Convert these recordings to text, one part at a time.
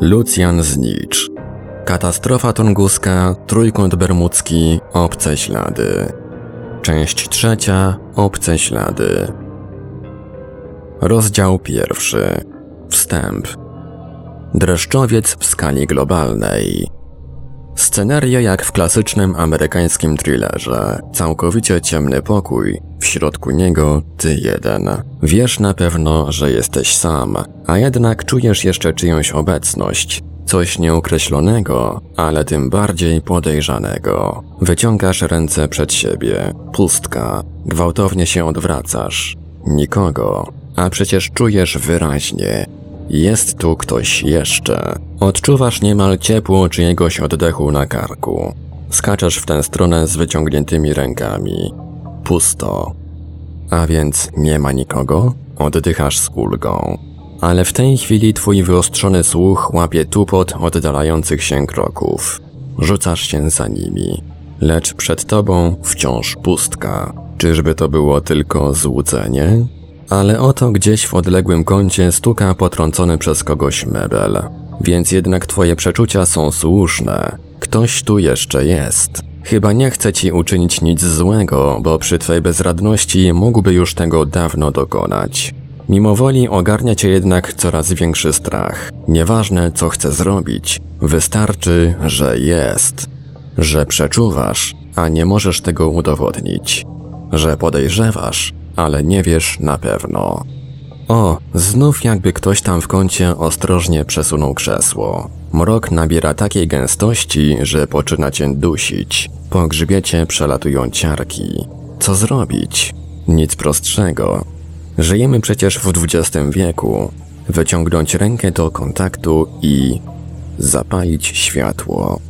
Lucjan Znicz. Katastrofa tunguska, Trójkąt Bermudzki, Obce ślady. Część trzecia, Obce ślady. Rozdział pierwszy. Wstęp. Dreszczowiec w skali globalnej Scenario jak w klasycznym amerykańskim thrillerze. Całkowicie ciemny pokój, w środku niego ty jeden. Wiesz na pewno, że jesteś sam, a jednak czujesz jeszcze czyjąś obecność. Coś nieokreślonego, ale tym bardziej podejrzanego. Wyciągasz ręce przed siebie. Pustka. Gwałtownie się odwracasz. Nikogo. A przecież czujesz wyraźnie, jest tu ktoś jeszcze. Odczuwasz niemal ciepło czyjegoś oddechu na karku. Skaczesz w tę stronę z wyciągniętymi rękami. Pusto. A więc nie ma nikogo? Oddychasz z ulgą. Ale w tej chwili twój wyostrzony słuch łapie tupot oddalających się kroków. Rzucasz się za nimi. Lecz przed tobą wciąż pustka. Czyżby to było tylko złudzenie? Ale oto gdzieś w odległym kącie stuka potrącony przez kogoś mebel. Więc jednak twoje przeczucia są słuszne. Ktoś tu jeszcze jest. Chyba nie chce ci uczynić nic złego, bo przy twej bezradności mógłby już tego dawno dokonać. Mimo woli ogarnia cię jednak coraz większy strach. Nieważne, co chce zrobić, wystarczy, że jest. Że przeczuwasz, a nie możesz tego udowodnić. Że podejrzewasz, ale nie wiesz na pewno. O, znów jakby ktoś tam w kącie ostrożnie przesunął krzesło. Mrok nabiera takiej gęstości, że poczyna cię dusić. Po grzbiecie przelatują ciarki. Co zrobić? Nic prostszego. Żyjemy przecież w XX wieku. Wyciągnąć rękę do kontaktu i zapalić światło.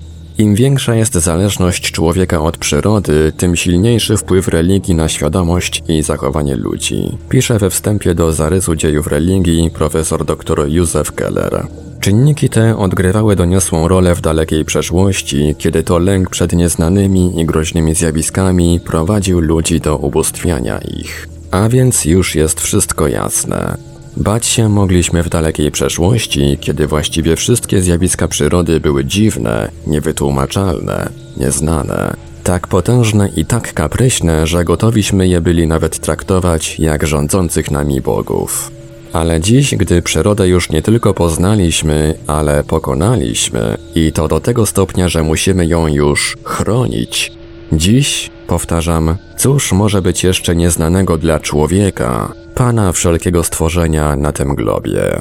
Im większa jest zależność człowieka od przyrody, tym silniejszy wpływ religii na świadomość i zachowanie ludzi. Pisze we wstępie do zarysu dziejów religii profesor dr Józef Keller. Czynniki te odgrywały doniosłą rolę w dalekiej przeszłości, kiedy to lęk przed nieznanymi i groźnymi zjawiskami prowadził ludzi do ubóstwiania ich. A więc już jest wszystko jasne. Bać się mogliśmy w dalekiej przeszłości, kiedy właściwie wszystkie zjawiska przyrody były dziwne, niewytłumaczalne, nieznane. Tak potężne i tak kapryśne, że gotowiśmy je byli nawet traktować jak rządzących nami bogów. Ale dziś, gdy przyrodę już nie tylko poznaliśmy, ale pokonaliśmy, i to do tego stopnia, że musimy ją już chronić, dziś, powtarzam, cóż może być jeszcze nieznanego dla człowieka, pana wszelkiego stworzenia na tym globie.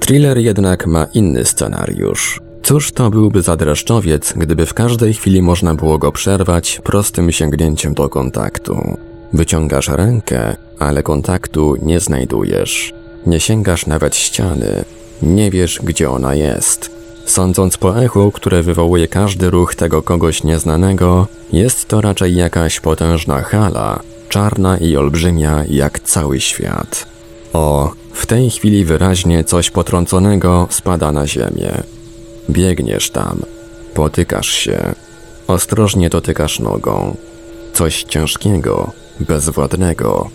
Thriller jednak ma inny scenariusz. Cóż to byłby za dreszczowiec, gdyby w każdej chwili można było go przerwać prostym sięgnięciem do kontaktu. Wyciągasz rękę, ale kontaktu nie znajdujesz. Nie sięgasz nawet ściany. Nie wiesz, gdzie ona jest. Sądząc po echu, które wywołuje każdy ruch tego kogoś nieznanego, jest to raczej jakaś potężna hala, czarna i olbrzymia jak cały świat. O, w tej chwili wyraźnie coś potrąconego spada na ziemię. Biegniesz tam, potykasz się, ostrożnie dotykasz nogą. Coś ciężkiego, bezwładnego.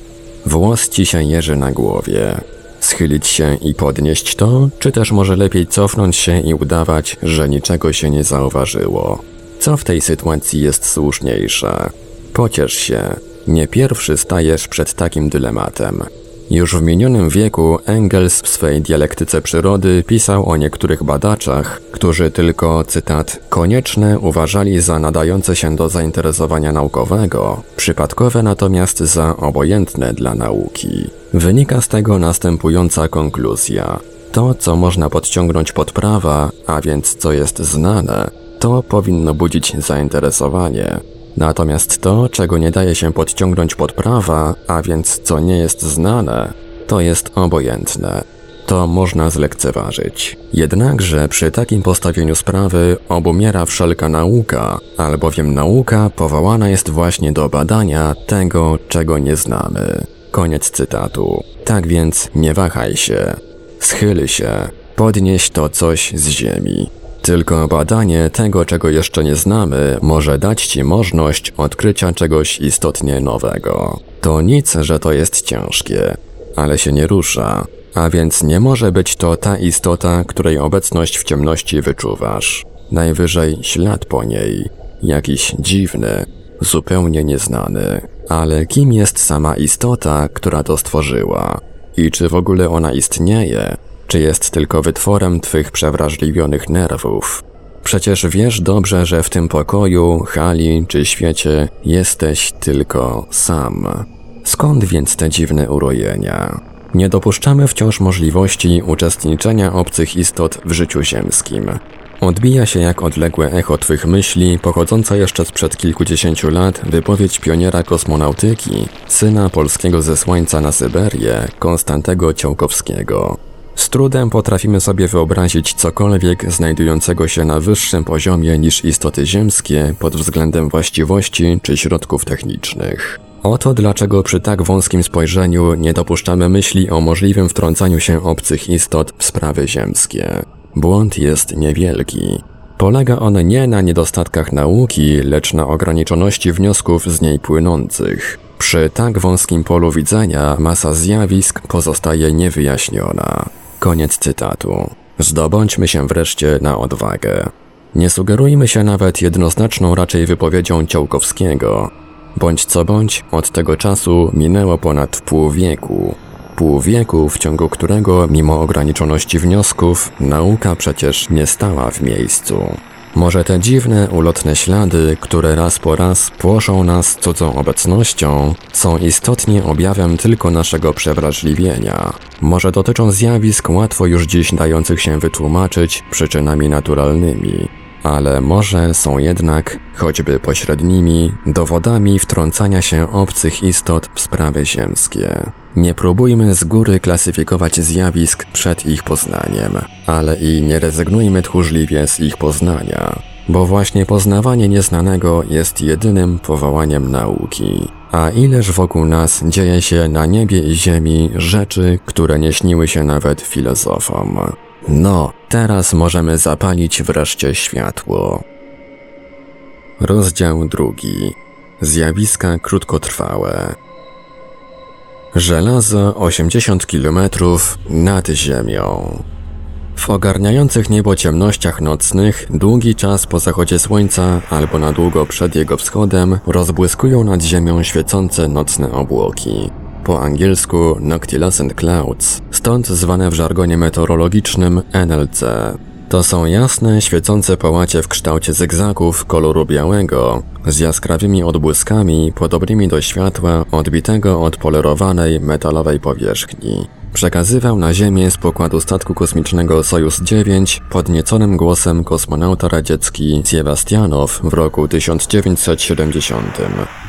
Włos ci się jeży na głowie. Schylić się i podnieść to, czy też może lepiej cofnąć się i udawać, że niczego się nie zauważyło? Co w tej sytuacji jest słuszniejsze? Pociesz się, nie pierwszy stajesz przed takim dylematem. Już w minionym wieku Engels w swej dialektyce przyrody pisał o niektórych badaczach, którzy tylko, cytat, konieczne uważali za nadające się do zainteresowania naukowego, przypadkowe natomiast za obojętne dla nauki. Wynika z tego następująca konkluzja. To, co można podciągnąć pod prawa, a więc co jest znane, to powinno budzić zainteresowanie. Natomiast to, czego nie daje się podciągnąć pod prawa, a więc co nie jest znane, to jest obojętne. To można zlekceważyć. Jednakże przy takim postawieniu sprawy obumiera wszelka nauka, albowiem nauka powołana jest właśnie do badania tego, czego nie znamy. Koniec cytatu. Tak więc nie wahaj się. Schyl się. Podnieś to coś z ziemi. Tylko badanie tego, czego jeszcze nie znamy, może dać Ci możliwość odkrycia czegoś istotnie nowego. To nic, że to jest ciężkie, ale się nie rusza, a więc nie może być to ta istota, której obecność w ciemności wyczuwasz. Najwyżej ślad po niej, jakiś dziwny, zupełnie nieznany. Ale kim jest sama istota, która to stworzyła? I czy w ogóle ona istnieje? Czy jest tylko wytworem twych przewrażliwionych nerwów. Przecież wiesz dobrze, że w tym pokoju, hali czy świecie jesteś tylko sam. Skąd więc te dziwne urojenia? Nie dopuszczamy wciąż możliwości uczestniczenia obcych istot w życiu ziemskim. Odbija się jak odległe echo twych myśli, pochodząca jeszcze sprzed kilkudziesięciu lat wypowiedź pioniera kosmonautyki, syna polskiego zesłańca na Syberię, Konstantego Ciałkowskiego. Z trudem potrafimy sobie wyobrazić cokolwiek znajdującego się na wyższym poziomie niż istoty ziemskie pod względem właściwości czy środków technicznych. Oto dlaczego przy tak wąskim spojrzeniu nie dopuszczamy myśli o możliwym wtrącaniu się obcych istot w sprawy ziemskie. Błąd jest niewielki. Polega on nie na niedostatkach nauki, lecz na ograniczoności wniosków z niej płynących. Przy tak wąskim polu widzenia masa zjawisk pozostaje niewyjaśniona. Koniec cytatu. Zdobądźmy się wreszcie na odwagę. Nie sugerujmy się nawet jednoznaczną raczej wypowiedzią Ciałkowskiego. Bądź co bądź, od tego czasu minęło ponad pół wieku. Pół wieku, w ciągu którego, mimo ograniczoności wniosków, nauka przecież nie stała w miejscu. Może te dziwne, ulotne ślady, które raz po raz płoszą nas cudzą obecnością, są istotnie objawem tylko naszego przewrażliwienia. Może dotyczą zjawisk łatwo już dziś dających się wytłumaczyć przyczynami naturalnymi, ale może są jednak, choćby pośrednimi, dowodami wtrącania się obcych istot w sprawy ziemskie. Nie próbujmy z góry klasyfikować zjawisk przed ich poznaniem, ale i nie rezygnujmy tchórzliwie z ich poznania, bo właśnie poznawanie nieznanego jest jedynym powołaniem nauki. A ileż wokół nas dzieje się na niebie i ziemi rzeczy, które nie śniły się nawet filozofom. No, teraz możemy zapalić wreszcie światło. Rozdział drugi. Zjawiska krótkotrwałe. Żelazo 80 km nad ziemią. W ogarniających niebo ciemnościach nocnych, długi czas po zachodzie słońca albo na długo przed jego wschodem rozbłyskują nad ziemią świecące nocne obłoki. Po angielsku Noctilucent Clouds, stąd zwane w żargonie meteorologicznym NLC. To są jasne, świecące połacie w kształcie zygzaków koloru białego, z jaskrawymi odbłyskami podobnymi do światła odbitego od polerowanej metalowej powierzchni. Przekazywał na Ziemię z pokładu statku kosmicznego Sojus-9 podnieconym głosem kosmonauta radziecki Siewastianow w roku 1970.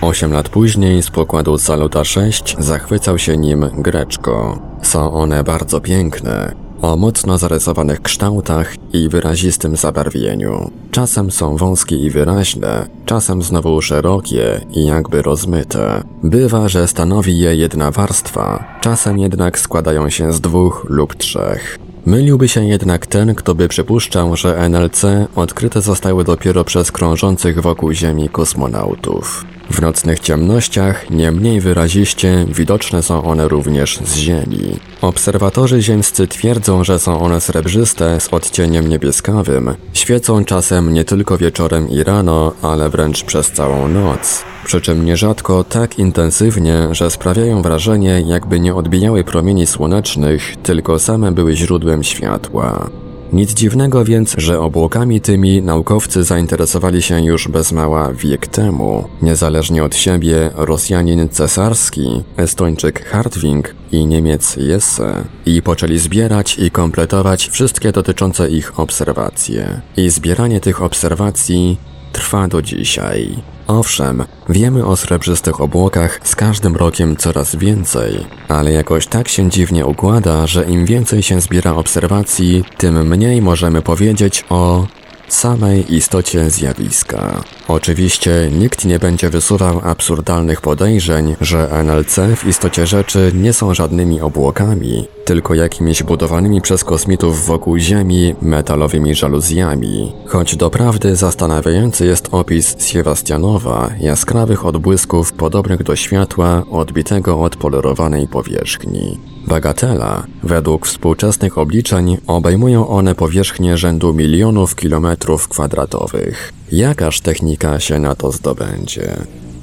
Osiem lat później z pokładu Saluta 6 zachwycał się nim Greczko. Są one bardzo piękne, o mocno zarysowanych kształtach i wyrazistym zabarwieniu. Czasem są wąskie i wyraźne, czasem znowu szerokie i jakby rozmyte. Bywa, że stanowi je jedna warstwa, czasem jednak składają się z dwóch lub trzech. Myliłby się jednak ten, kto by przypuszczał, że NLC odkryte zostały dopiero przez krążących wokół Ziemi kosmonautów. W nocnych ciemnościach nie mniej wyraziście widoczne są one również z Ziemi. Obserwatorzy ziemscy twierdzą, że są one srebrzyste z odcieniem niebieskawym. Świecą czasem nie tylko wieczorem i rano, ale wręcz przez całą noc. przy czym nierzadko tak intensywnie, że sprawiają wrażenie, jakby nie odbijały promieni słonecznych, tylko same były źródłem światła. Nic dziwnego więc, że obłokami tymi naukowcy zainteresowali się już bez mała wiek temu. Niezależnie od siebie Rosjanin cesarski, Estończyk Hartwing i Niemiec Jesse i poczęli zbierać i kompletować wszystkie dotyczące ich obserwacje. I zbieranie tych obserwacji trwa do dzisiaj. Owszem, wiemy o srebrzystych obłokach z każdym rokiem coraz więcej, ale jakoś tak się dziwnie układa, że im więcej się zbiera obserwacji, tym mniej możemy powiedzieć o samej istocie zjawiska. Oczywiście nikt nie będzie wysuwał absurdalnych podejrzeń, że NLC w istocie rzeczy nie są żadnymi obłokami, tylko jakimiś budowanymi przez kosmitów wokół Ziemi metalowymi żaluzjami. Choć doprawdy zastanawiający jest opis Siewastianowa jaskrawych odbłysków podobnych do światła odbitego od polerowanej powierzchni. Bagatela, według współczesnych obliczeń, obejmują one powierzchnię rzędu milionów kilometrów kwadratowych. Jakaż technika się na to zdobędzie?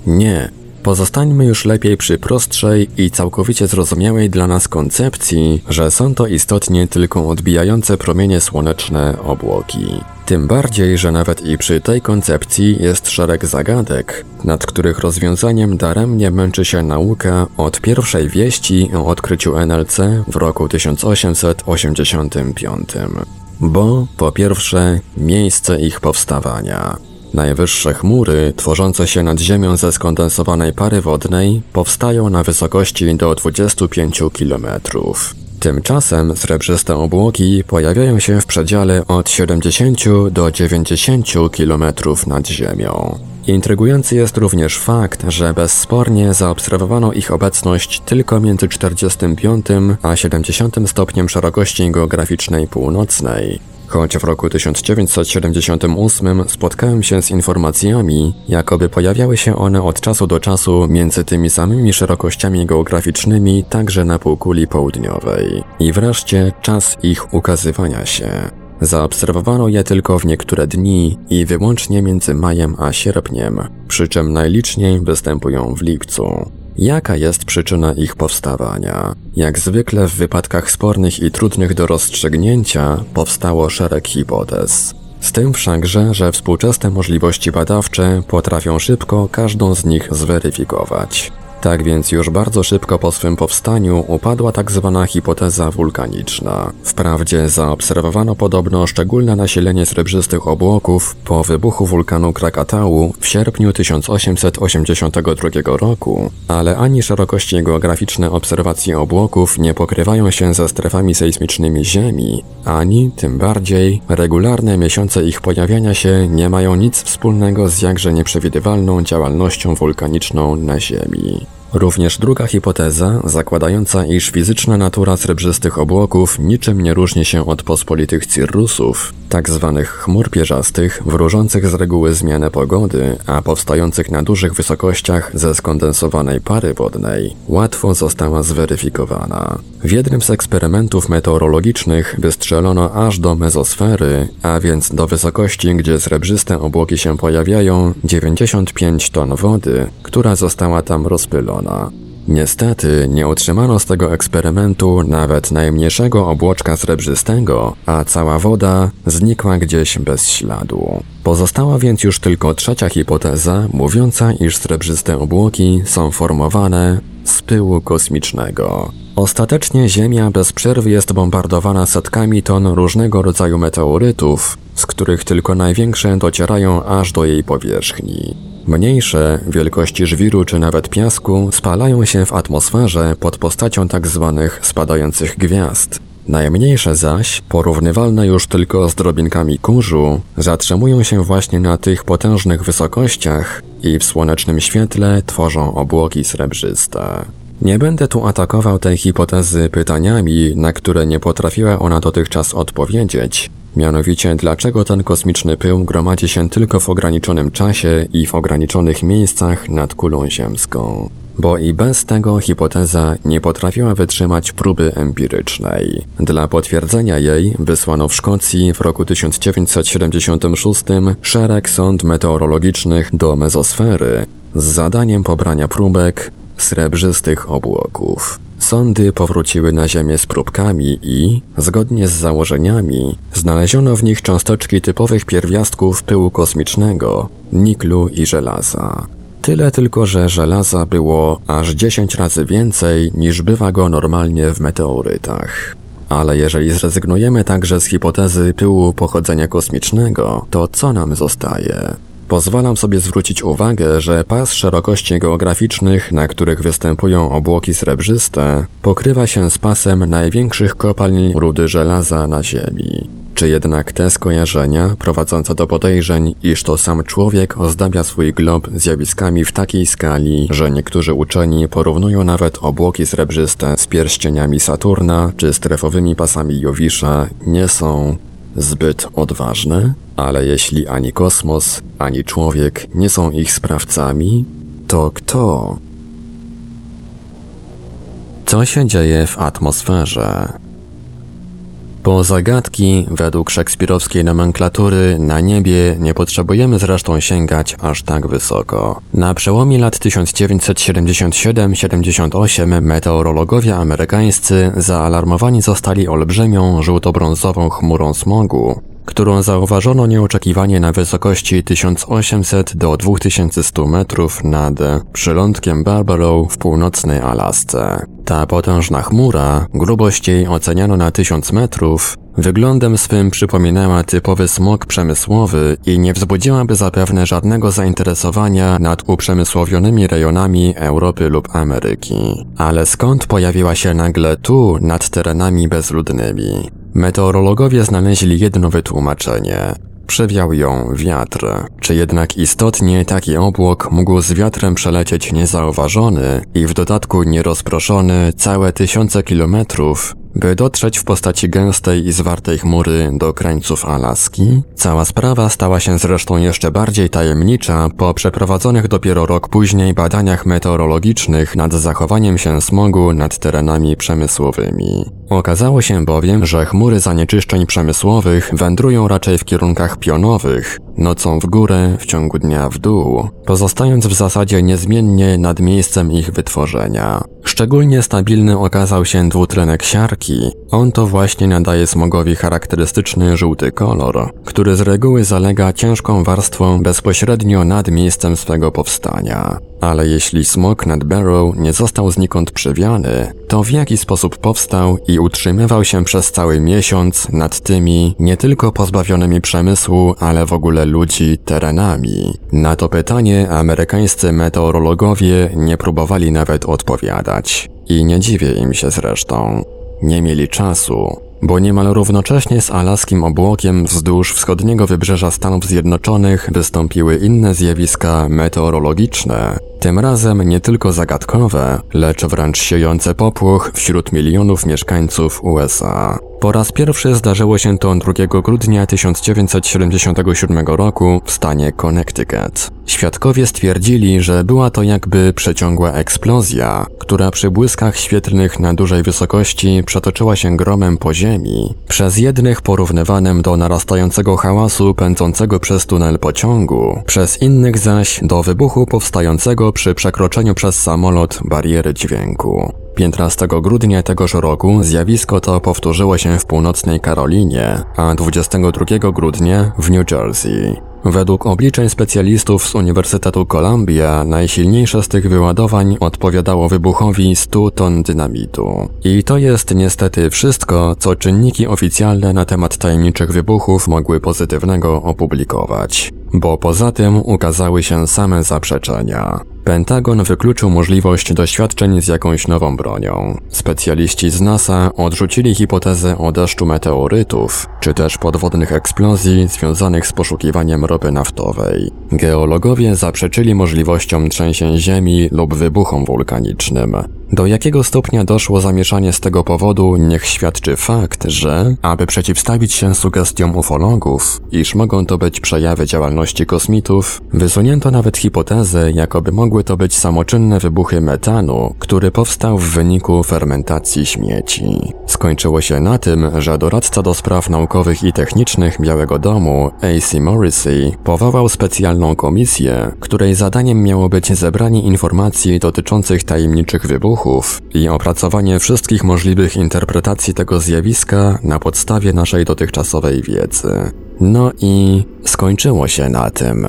Nie, Pozostańmy już lepiej przy prostszej i całkowicie zrozumiałej dla nas koncepcji, że są to istotnie tylko odbijające promienie słoneczne obłoki. Tym bardziej, że nawet i przy tej koncepcji jest szereg zagadek, nad których rozwiązaniem daremnie męczy się nauka od pierwszej wieści o odkryciu NLC w roku 1885. Bo po pierwsze, miejsce ich powstawania. Najwyższe chmury, tworzące się nad Ziemią ze skondensowanej pary wodnej, powstają na wysokości do 25 km. Tymczasem srebrzyste obłoki pojawiają się w przedziale od 70 do 90 km nad Ziemią. Intrygujący jest również fakt, że bezspornie zaobserwowano ich obecność tylko między 45 a 70 stopniem szerokości geograficznej północnej, choć w roku 1978 spotkałem się z informacjami, jakoby pojawiały się one od czasu do czasu między tymi samymi szerokościami geograficznymi także na półkuli południowej. I wreszcie czas ich ukazywania się. Zaobserwowano je tylko w niektóre dni i wyłącznie między majem a sierpniem, przy czym najliczniej występują w lipcu. Jaka jest przyczyna ich powstawania? Jak zwykle w wypadkach spornych i trudnych do rozstrzygnięcia powstało szereg hipotez. Z tym wszakże, że współczesne możliwości badawcze potrafią szybko każdą z nich zweryfikować. Tak więc już bardzo szybko po swym powstaniu upadła tak zwana hipoteza wulkaniczna. Wprawdzie zaobserwowano podobno szczególne nasilenie srebrzystych obłoków po wybuchu wulkanu Krakatału w sierpniu 1882 roku, ale ani szerokości geograficzne obserwacji obłoków nie pokrywają się ze strefami sejsmicznymi Ziemi, ani, tym bardziej, regularne miesiące ich pojawiania się nie mają nic wspólnego z jakże nieprzewidywalną działalnością wulkaniczną na Ziemi. Również druga hipoteza, zakładająca, iż fizyczna natura srebrzystych obłoków niczym nie różni się od pospolitych cirrusów, tak zwanych chmur pierzastych, wróżących z reguły zmianę pogody, a powstających na dużych wysokościach ze skondensowanej pary wodnej, łatwo została zweryfikowana. W jednym z eksperymentów meteorologicznych wystrzelono aż do mezosfery, a więc do wysokości, gdzie srebrzyste obłoki się pojawiają, 95 ton wody, która została tam rozpylona. Niestety nie otrzymano z tego eksperymentu nawet najmniejszego obłoczka srebrzystego, a cała woda znikła gdzieś bez śladu. Pozostała więc już tylko trzecia hipoteza, mówiąca, iż srebrzyste obłoki są formowane z pyłu kosmicznego. Ostatecznie Ziemia bez przerwy jest bombardowana setkami ton różnego rodzaju meteorytów, z których tylko największe docierają aż do jej powierzchni. Mniejsze, wielkości żwiru czy nawet piasku, spalają się w atmosferze pod postacią tzw. Tak spadających gwiazd. Najmniejsze zaś, porównywalne już tylko z drobinkami kurzu, zatrzymują się właśnie na tych potężnych wysokościach i w słonecznym świetle tworzą obłoki srebrzyste. Nie będę tu atakował tej hipotezy pytaniami, na które nie potrafiła ona dotychczas odpowiedzieć, Mianowicie, dlaczego ten kosmiczny pył gromadzi się tylko w ograniczonym czasie i w ograniczonych miejscach nad kulą ziemską? Bo i bez tego hipoteza nie potrafiła wytrzymać próby empirycznej. Dla potwierdzenia jej wysłano w Szkocji w roku 1976 szereg sond meteorologicznych do mezosfery, z zadaniem pobrania próbek srebrzystych obłoków. Sondy powróciły na Ziemię z próbkami i, zgodnie z założeniami, znaleziono w nich cząsteczki typowych pierwiastków pyłu kosmicznego, niklu i żelaza. Tyle tylko, że żelaza było aż 10 razy więcej niż bywa go normalnie w meteorytach. Ale jeżeli zrezygnujemy także z hipotezy pyłu pochodzenia kosmicznego, to co nam zostaje? Pozwalam sobie zwrócić uwagę, że pas szerokości geograficznych, na których występują obłoki srebrzyste, pokrywa się z pasem największych kopalń rudy żelaza na Ziemi. Czy jednak te skojarzenia, prowadzące do podejrzeń, iż to sam człowiek ozdabia swój glob zjawiskami w takiej skali, że niektórzy uczeni porównują nawet obłoki srebrzyste z pierścieniami Saturna czy strefowymi pasami Jowisza, nie są zbyt odważne? Ale jeśli ani kosmos, ani człowiek nie są ich sprawcami, to kto? Co się dzieje w atmosferze? Po zagadki, według szekspirowskiej nomenklatury, na niebie nie potrzebujemy zresztą sięgać aż tak wysoko. Na przełomie lat 1977-78 meteorologowie amerykańscy zaalarmowani zostali olbrzymią żółto-brązową chmurą smogu, którą zauważono nieoczekiwanie na wysokości 1800 do 2100 metrów nad przylądkiem Barbaro w północnej Alasce. Ta potężna chmura, grubość jej oceniano na 1000 metrów, wyglądem swym przypominała typowy smog przemysłowy i nie wzbudziłaby zapewne żadnego zainteresowania nad uprzemysłowionymi rejonami Europy lub Ameryki. Ale skąd pojawiła się nagle tu, nad terenami bezludnymi? Meteorologowie znaleźli jedno wytłumaczenie. Przewiał ją wiatr. Czy jednak istotnie taki obłok mógł z wiatrem przelecieć niezauważony i w dodatku nierozproszony całe tysiące kilometrów, by dotrzeć w postaci gęstej i zwartej chmury do krańców Alaski, cała sprawa stała się zresztą jeszcze bardziej tajemnicza po przeprowadzonych dopiero rok później badaniach meteorologicznych nad zachowaniem się smogu nad terenami przemysłowymi. Okazało się bowiem, że chmury zanieczyszczeń przemysłowych wędrują raczej w kierunkach pionowych, nocą w górę, w ciągu dnia w dół, pozostając w zasadzie niezmiennie nad miejscem ich wytworzenia. Szczególnie stabilny okazał się dwutlenek siarki. On to właśnie nadaje smogowi charakterystyczny żółty kolor, który z reguły zalega ciężką warstwą bezpośrednio nad miejscem swego powstania. Ale jeśli smog nad Barrow nie został znikąd przywiany, to w jaki sposób powstał i utrzymywał się przez cały miesiąc nad tymi nie tylko pozbawionymi przemysłu, ale w ogóle ludzi terenami? Na to pytanie amerykańscy meteorologowie nie próbowali nawet odpowiadać. I nie dziwię im się zresztą. Nie mieli czasu, bo niemal równocześnie z alaskim obłokiem wzdłuż wschodniego wybrzeża Stanów Zjednoczonych wystąpiły inne zjawiska meteorologiczne, tym razem nie tylko zagadkowe, lecz wręcz siejące popłoch wśród milionów mieszkańców USA. Po raz pierwszy zdarzyło się to 2 grudnia 1977 roku w stanie Connecticut. Świadkowie stwierdzili, że była to jakby przeciągła eksplozja, która przy błyskach świetlnych na dużej wysokości przetoczyła się gromem po ziemi, przez jednych porównywanym do narastającego hałasu pędzącego przez tunel pociągu, przez innych zaś do wybuchu powstającego przy przekroczeniu przez samolot bariery dźwięku. 15 grudnia tegoż roku zjawisko to powtórzyło się w północnej Karolinie, a 22 grudnia w New Jersey. Według obliczeń specjalistów z Uniwersytetu Columbia najsilniejsze z tych wyładowań odpowiadało wybuchowi 100 ton dynamitu. I to jest niestety wszystko, co czynniki oficjalne na temat tajemniczych wybuchów mogły pozytywnego opublikować. Bo poza tym ukazały się same zaprzeczenia. Pentagon wykluczył możliwość doświadczeń z jakąś nową bronią. Specjaliści z NASA odrzucili hipotezę o deszczu meteorytów, czy też podwodnych eksplozji związanych z poszukiwaniem ropy naftowej. Geologowie zaprzeczyli możliwościom trzęsień ziemi lub wybuchom wulkanicznym. Do jakiego stopnia doszło zamieszanie z tego powodu, niech świadczy fakt, że, aby przeciwstawić się sugestiom ufologów, iż mogą to być przejawy działalności kosmitów, wysunięto nawet hipotezę, jakoby mogło mogły to być samoczynne wybuchy metanu, który powstał w wyniku fermentacji śmieci. Skończyło się na tym, że doradca do spraw naukowych i technicznych Białego Domu, A.C. Morrissey, powołał specjalną komisję, której zadaniem miało być zebranie informacji dotyczących tajemniczych wybuchów i opracowanie wszystkich możliwych interpretacji tego zjawiska na podstawie naszej dotychczasowej wiedzy. No i skończyło się na tym.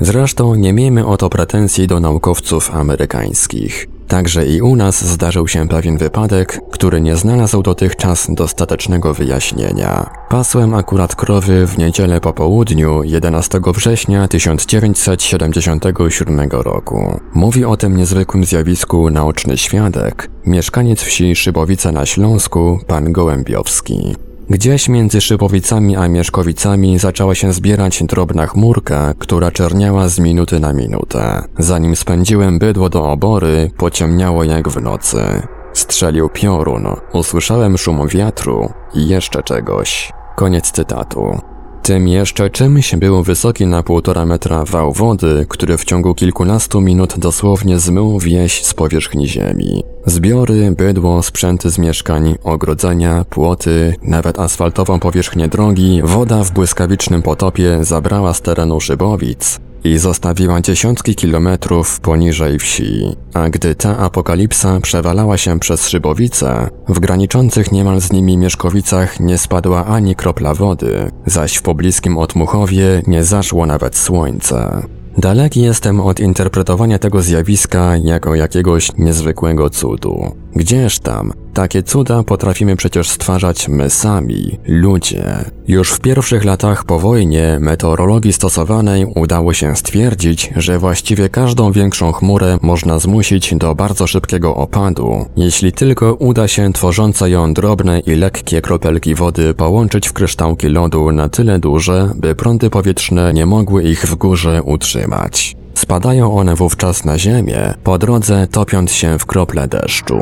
Zresztą nie miejmy o to pretensji do naukowców amerykańskich. Także i u nas zdarzył się pewien wypadek, który nie znalazł dotychczas dostatecznego wyjaśnienia. Pasłem akurat krowy w niedzielę po południu 11 września 1977 roku. Mówi o tym niezwykłym zjawisku naoczny świadek, mieszkaniec wsi Szybowice na Śląsku, pan Gołębiowski. Gdzieś między Szybowicami a Mieszkowicami zaczęła się zbierać drobna chmurka, która czerniała z minuty na minutę. Zanim spędziłem bydło do obory, pociemniało jak w nocy. Strzelił piorun, usłyszałem szum wiatru i jeszcze czegoś. Koniec cytatu. Tym jeszcze czymś był wysoki na półtora metra wał wody, który w ciągu kilkunastu minut dosłownie zmył wieś z powierzchni ziemi. Zbiory, bydło, sprzęty z mieszkań, ogrodzenia, płoty, nawet asfaltową powierzchnię drogi, woda w błyskawicznym potopie zabrała z terenu Szybowic, i zostawiła dziesiątki kilometrów poniżej wsi. A gdy ta apokalipsa przewalała się przez Szybowice, w graniczących niemal z nimi Mieszkowicach nie spadła ani kropla wody, zaś w pobliskim Otmuchowie nie zaszło nawet słońce. Daleki jestem od interpretowania tego zjawiska jako jakiegoś niezwykłego cudu. Gdzież tam? Takie cuda potrafimy przecież stwarzać my sami, ludzie. Już w pierwszych latach po wojnie meteorologii stosowanej udało się stwierdzić, że właściwie każdą większą chmurę można zmusić do bardzo szybkiego opadu, jeśli tylko uda się tworzące ją drobne i lekkie kropelki wody połączyć w kryształki lodu na tyle duże, by prądy powietrzne nie mogły ich w górze utrzymać. Spadają one wówczas na ziemię, po drodze topiąc się w krople deszczu.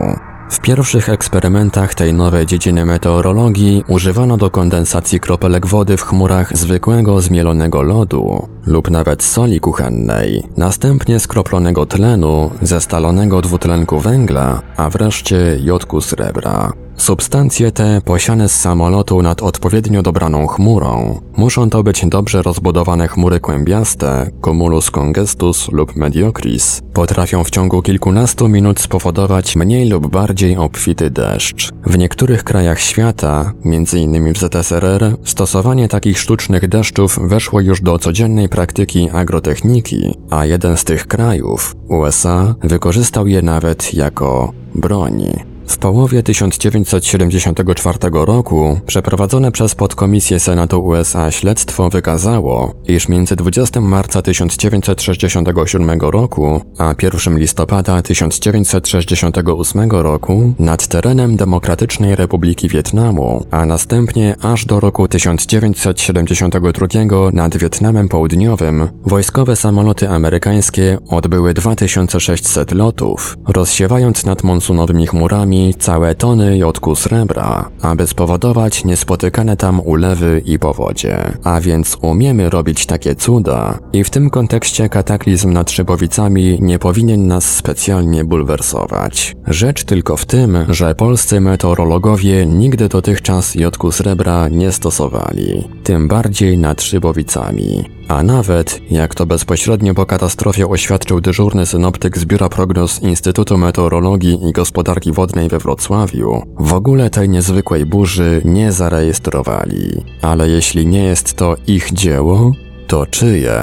W pierwszych eksperymentach tej nowej dziedziny meteorologii używano do kondensacji kropelek wody w chmurach zwykłego zmielonego lodu lub nawet soli kuchennej, następnie skroplonego tlenu, zestalonego dwutlenku węgla, a wreszcie jodku srebra. Substancje te, posiane z samolotu nad odpowiednio dobraną chmurą, muszą to być dobrze rozbudowane chmury kłębiaste, cumulus congestus lub mediocris, potrafią w ciągu kilkunastu minut spowodować mniej lub bardziej obfity deszcz. W niektórych krajach świata, m.in. w ZSRR, stosowanie takich sztucznych deszczów weszło już do codziennej praktyki agrotechniki, a jeden z tych krajów, USA, wykorzystał je nawet jako broń. W połowie 1974 roku przeprowadzone przez podkomisję Senatu USA śledztwo wykazało, iż między 20 marca 1967 roku a 1 listopada 1968 roku nad terenem Demokratycznej Republiki Wietnamu, a następnie aż do roku 1972 nad Wietnamem Południowym, wojskowe samoloty amerykańskie odbyły 2600 lotów, rozsiewając nad monsunowymi chmurami całe tony jodku srebra, aby spowodować niespotykane tam ulewy i powodzie. A więc umiemy robić takie cuda i w tym kontekście kataklizm nad Szybowicami nie powinien nas specjalnie bulwersować. Rzecz tylko w tym, że polscy meteorologowie nigdy dotychczas jodku srebra nie stosowali, tym bardziej nad Szybowicami. A nawet, jak to bezpośrednio po katastrofie oświadczył dyżurny synoptyk z Biura Prognoz Instytutu Meteorologii i Gospodarki Wodnej we Wrocławiu, w ogóle tej niezwykłej burzy nie zarejestrowali. Ale jeśli nie jest to ich dzieło, to czyje?